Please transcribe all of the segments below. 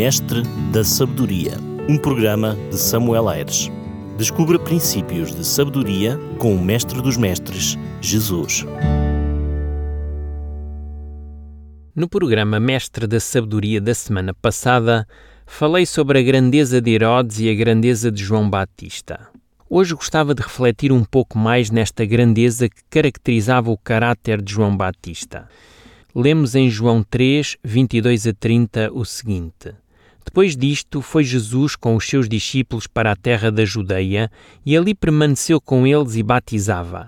Mestre da Sabedoria, um programa de Samuel Aires. Descubra princípios de sabedoria com o Mestre dos Mestres, Jesus. No programa Mestre da Sabedoria da semana passada, falei sobre a grandeza de Herodes e a grandeza de João Batista. Hoje gostava de refletir um pouco mais nesta grandeza que caracterizava o caráter de João Batista. Lemos em João 3, 22 a 30 o seguinte: Depois disto, foi Jesus com os seus discípulos para a terra da Judeia e ali permaneceu com eles e batizava.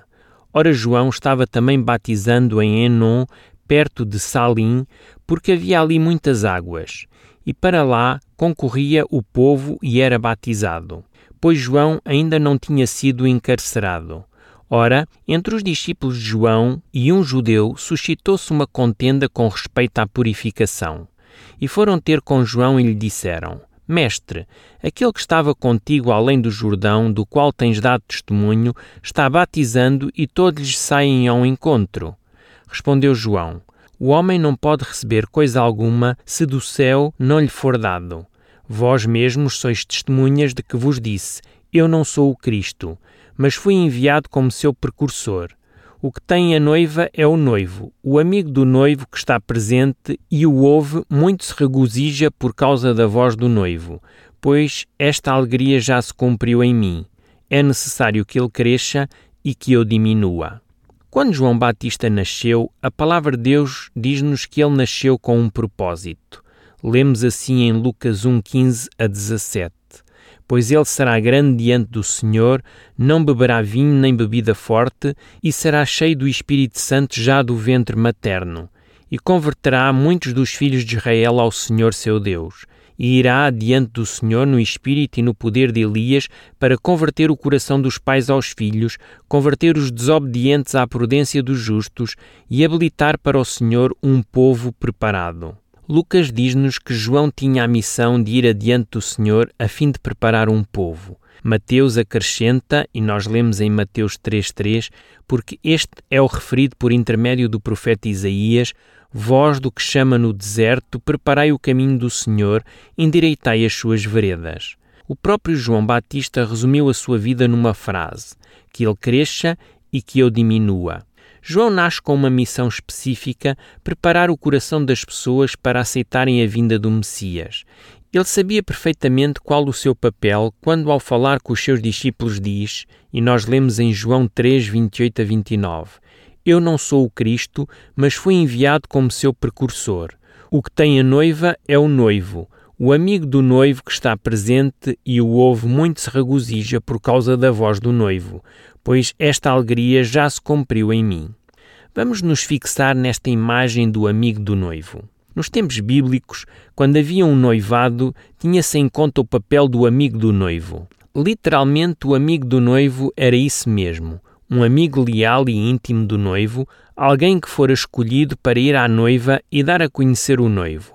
Ora, João estava também batizando em Enon, perto de Salim, porque havia ali muitas águas, e para lá concorria o povo e era batizado pois João ainda não tinha sido encarcerado. Ora, entre os discípulos de João e um judeu suscitou-se uma contenda com respeito à purificação. E foram ter com João e lhe disseram: Mestre, aquele que estava contigo além do Jordão, do qual tens dado testemunho, está batizando e todos lhes saem ao encontro. Respondeu João: O homem não pode receber coisa alguma se do céu não lhe for dado. Vós mesmos sois testemunhas de que vos disse: Eu não sou o Cristo, mas fui enviado como seu precursor. O que tem a noiva é o noivo. O amigo do noivo que está presente e o ouve muito se regozija por causa da voz do noivo, pois esta alegria já se cumpriu em mim. É necessário que ele cresça e que eu diminua. Quando João Batista nasceu, a palavra de Deus diz-nos que ele nasceu com um propósito. Lemos assim em Lucas 1, 15 a 17. Pois ele será grande diante do Senhor, não beberá vinho nem bebida forte, e será cheio do Espírito Santo já do ventre materno, e converterá muitos dos filhos de Israel ao Senhor seu Deus, e irá diante do Senhor no espírito e no poder de Elias para converter o coração dos pais aos filhos, converter os desobedientes à prudência dos justos e habilitar para o Senhor um povo preparado. Lucas diz-nos que João tinha a missão de ir adiante do Senhor a fim de preparar um povo. Mateus acrescenta, e nós lemos em Mateus 3,3, porque este é o referido por intermédio do profeta Isaías: Vós do que chama no deserto, preparai o caminho do Senhor, endireitai as suas veredas. O próprio João Batista resumiu a sua vida numa frase: Que ele cresça e que eu diminua. João nasce com uma missão específica: preparar o coração das pessoas para aceitarem a vinda do Messias. Ele sabia perfeitamente qual o seu papel quando, ao falar com os seus discípulos, diz, e nós lemos em João 3, 28 a 29, Eu não sou o Cristo, mas fui enviado como seu precursor. O que tem a noiva é o noivo. O amigo do noivo que está presente e o ouve muito se regozija por causa da voz do noivo, pois esta alegria já se cumpriu em mim. Vamos nos fixar nesta imagem do amigo do noivo. Nos tempos bíblicos, quando havia um noivado, tinha-se em conta o papel do amigo do noivo. Literalmente, o amigo do noivo era isso mesmo, um amigo leal e íntimo do noivo, alguém que fora escolhido para ir à noiva e dar a conhecer o noivo.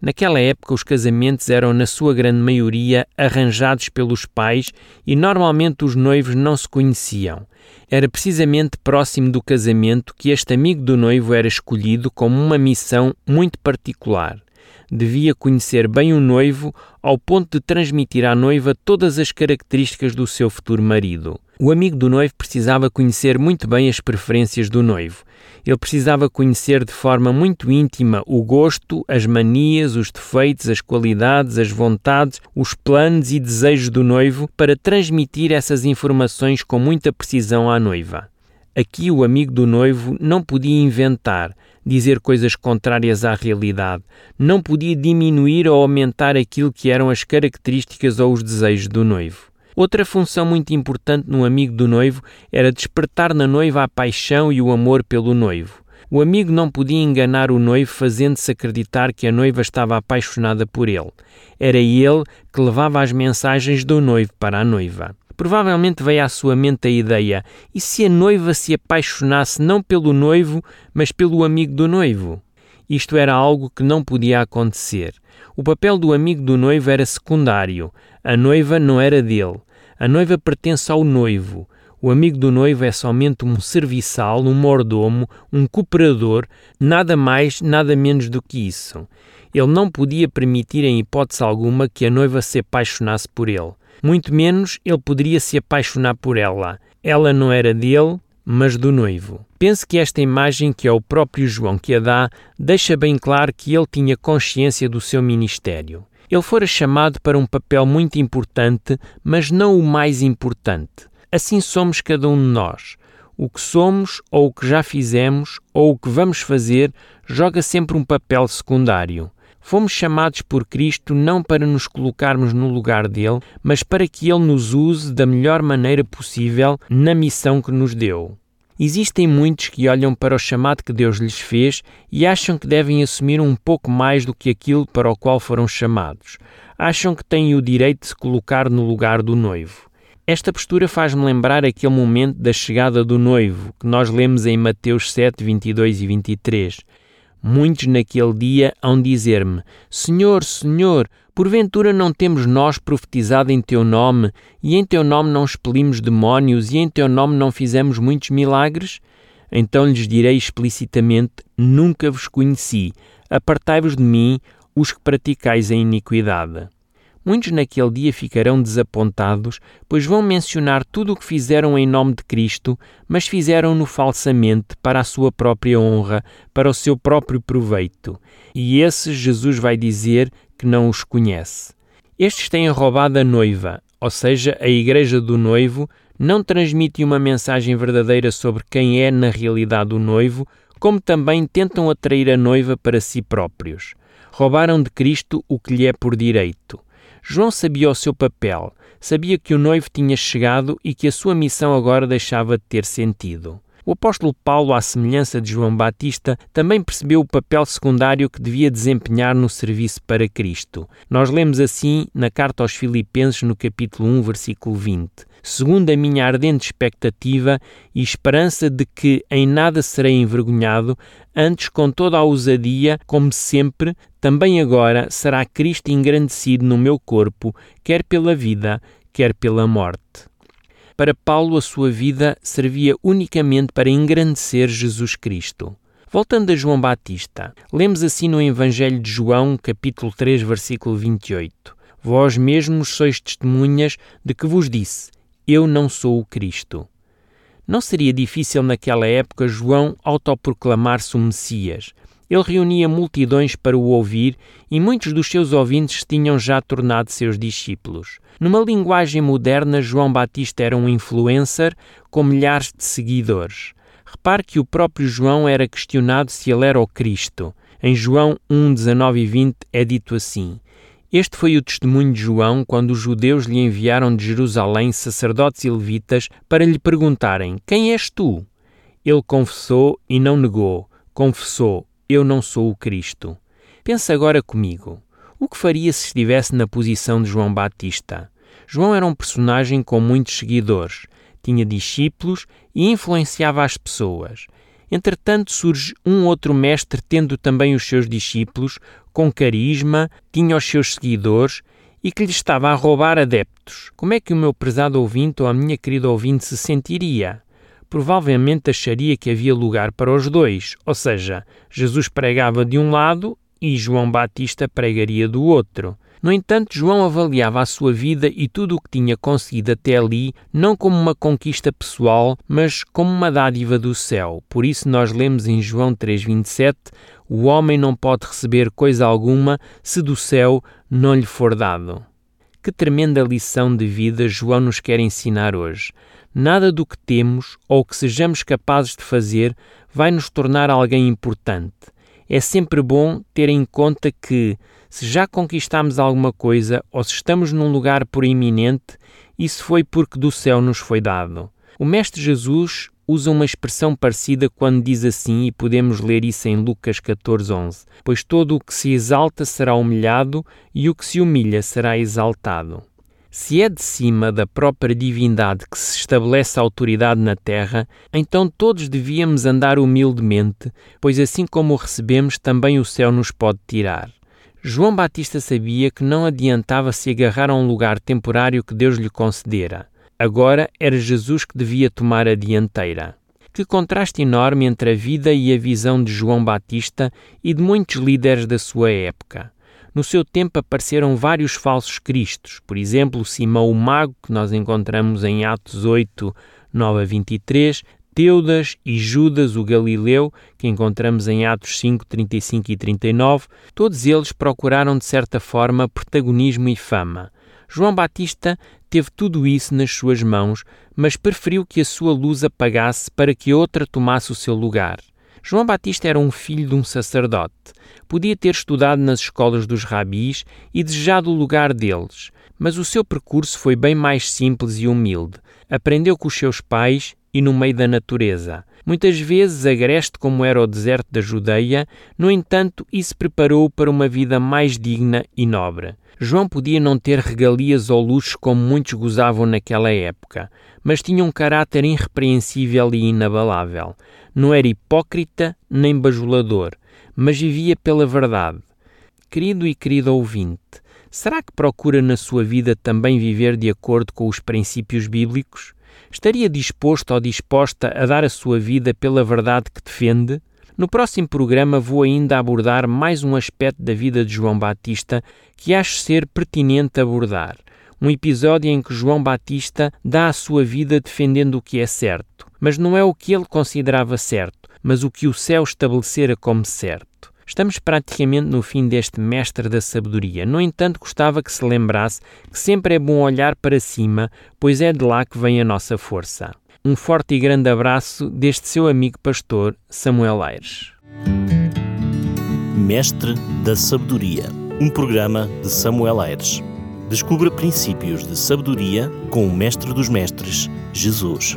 Naquela época, os casamentos eram, na sua grande maioria, arranjados pelos pais e normalmente os noivos não se conheciam. Era precisamente próximo do casamento que este amigo do noivo era escolhido como uma missão muito particular. Devia conhecer bem o noivo ao ponto de transmitir à noiva todas as características do seu futuro marido. O amigo do noivo precisava conhecer muito bem as preferências do noivo. Ele precisava conhecer de forma muito íntima o gosto, as manias, os defeitos, as qualidades, as vontades, os planos e desejos do noivo para transmitir essas informações com muita precisão à noiva. Aqui o amigo do noivo não podia inventar, dizer coisas contrárias à realidade, não podia diminuir ou aumentar aquilo que eram as características ou os desejos do noivo. Outra função muito importante no amigo do noivo era despertar na noiva a paixão e o amor pelo noivo. O amigo não podia enganar o noivo fazendo-se acreditar que a noiva estava apaixonada por ele. Era ele que levava as mensagens do noivo para a noiva. Provavelmente veio à sua mente a ideia: e se a noiva se apaixonasse não pelo noivo, mas pelo amigo do noivo? Isto era algo que não podia acontecer. O papel do amigo do noivo era secundário. A noiva não era dele. A noiva pertence ao noivo. O amigo do noivo é somente um serviçal, um mordomo, um cooperador, nada mais, nada menos do que isso. Ele não podia permitir em hipótese alguma que a noiva se apaixonasse por ele. Muito menos ele poderia se apaixonar por ela. Ela não era dele, mas do noivo. Penso que esta imagem, que é o próprio João que a dá, deixa bem claro que ele tinha consciência do seu ministério. Ele fora chamado para um papel muito importante, mas não o mais importante. Assim somos cada um de nós. O que somos, ou o que já fizemos, ou o que vamos fazer, joga sempre um papel secundário. Fomos chamados por Cristo não para nos colocarmos no lugar dele, mas para que ele nos use da melhor maneira possível na missão que nos deu. Existem muitos que olham para o chamado que Deus lhes fez e acham que devem assumir um pouco mais do que aquilo para o qual foram chamados. Acham que têm o direito de se colocar no lugar do noivo. Esta postura faz-me lembrar aquele momento da chegada do noivo, que nós lemos em Mateus 7, 22 e 23. Muitos naquele dia hão dizer-me: Senhor, Senhor, porventura não temos nós profetizado em teu nome, e em teu nome não expelimos demónios, e em teu nome não fizemos muitos milagres? Então lhes direi explicitamente: Nunca vos conheci. Apartai-vos de mim, os que praticais a iniquidade. Muitos naquele dia ficarão desapontados, pois vão mencionar tudo o que fizeram em nome de Cristo, mas fizeram-no falsamente para a sua própria honra, para o seu próprio proveito. E esses Jesus vai dizer que não os conhece. Estes têm roubado a noiva, ou seja, a igreja do noivo, não transmite uma mensagem verdadeira sobre quem é na realidade o noivo, como também tentam atrair a noiva para si próprios. Roubaram de Cristo o que lhe é por direito. João sabia o seu papel, sabia que o noivo tinha chegado e que a sua missão agora deixava de ter sentido. O apóstolo Paulo, à semelhança de João Batista, também percebeu o papel secundário que devia desempenhar no serviço para Cristo. Nós lemos assim na carta aos Filipenses, no capítulo 1, versículo 20: Segundo a minha ardente expectativa e esperança de que em nada serei envergonhado, antes com toda a ousadia, como sempre, também agora será Cristo engrandecido no meu corpo, quer pela vida, quer pela morte. Para Paulo, a sua vida servia unicamente para engrandecer Jesus Cristo. Voltando a João Batista, lemos assim no Evangelho de João, capítulo 3, versículo 28. Vós mesmos sois testemunhas de que vos disse: Eu não sou o Cristo. Não seria difícil naquela época João autoproclamar-se o Messias, ele reunia multidões para o ouvir e muitos dos seus ouvintes tinham já tornado seus discípulos. Numa linguagem moderna, João Batista era um influencer com milhares de seguidores. Repare que o próprio João era questionado se ele era o Cristo. Em João 1, 19 e 20 é dito assim: Este foi o testemunho de João quando os judeus lhe enviaram de Jerusalém sacerdotes e levitas para lhe perguntarem: Quem és tu? Ele confessou e não negou. Confessou: eu não sou o Cristo. Pensa agora comigo. O que faria se estivesse na posição de João Batista? João era um personagem com muitos seguidores, tinha discípulos e influenciava as pessoas. Entretanto, surge um outro mestre, tendo também os seus discípulos, com carisma, tinha os seus seguidores e que lhe estava a roubar adeptos. Como é que o meu prezado ouvinte ou a minha querida ouvinte se sentiria? Provavelmente acharia que havia lugar para os dois, ou seja, Jesus pregava de um lado e João Batista pregaria do outro. No entanto, João avaliava a sua vida e tudo o que tinha conseguido até ali não como uma conquista pessoal, mas como uma dádiva do céu. Por isso, nós lemos em João 3,27: O homem não pode receber coisa alguma se do céu não lhe for dado. Que tremenda lição de vida João nos quer ensinar hoje. Nada do que temos ou que sejamos capazes de fazer vai nos tornar alguém importante. É sempre bom ter em conta que, se já conquistamos alguma coisa ou se estamos num lugar proeminente, isso foi porque do céu nos foi dado. O Mestre Jesus usa uma expressão parecida quando diz assim, e podemos ler isso em Lucas 14:11, pois todo o que se exalta será humilhado e o que se humilha será exaltado. Se é de cima da própria divindade que se estabelece a autoridade na terra, então todos devíamos andar humildemente, pois assim como o recebemos, também o céu nos pode tirar. João Batista sabia que não adiantava se agarrar a um lugar temporário que Deus lhe concedera. Agora era Jesus que devia tomar a dianteira. Que contraste enorme entre a vida e a visão de João Batista e de muitos líderes da sua época. No seu tempo apareceram vários falsos cristos, por exemplo, Simão o Mago, que nós encontramos em Atos 8, 9 a 23, Teudas e Judas o Galileu, que encontramos em Atos 5, 35 e 39, todos eles procuraram de certa forma protagonismo e fama. João Batista teve tudo isso nas suas mãos, mas preferiu que a sua luz apagasse para que outra tomasse o seu lugar. João Batista era um filho de um sacerdote. Podia ter estudado nas escolas dos rabis e desejado o lugar deles, mas o seu percurso foi bem mais simples e humilde. Aprendeu com os seus pais e no meio da natureza. Muitas vezes agreste como era o deserto da Judeia, no entanto, isso preparou-o para uma vida mais digna e nobre. João podia não ter regalias ou luxos como muitos gozavam naquela época, mas tinha um caráter irrepreensível e inabalável. Não era hipócrita nem bajulador, mas vivia pela verdade. Querido e querido ouvinte, será que procura na sua vida também viver de acordo com os princípios bíblicos? Estaria disposto ou disposta a dar a sua vida pela verdade que defende? No próximo programa vou ainda abordar mais um aspecto da vida de João Batista que acho ser pertinente abordar. Um episódio em que João Batista dá a sua vida defendendo o que é certo, mas não é o que ele considerava certo, mas o que o céu estabelecera como certo. Estamos praticamente no fim deste mestre da sabedoria. No entanto, gostava que se lembrasse que sempre é bom olhar para cima, pois é de lá que vem a nossa força. Um forte e grande abraço deste seu amigo pastor Samuel Aires. Mestre da Sabedoria, um programa de Samuel Aires. Descubra princípios de sabedoria com o Mestre dos Mestres, Jesus.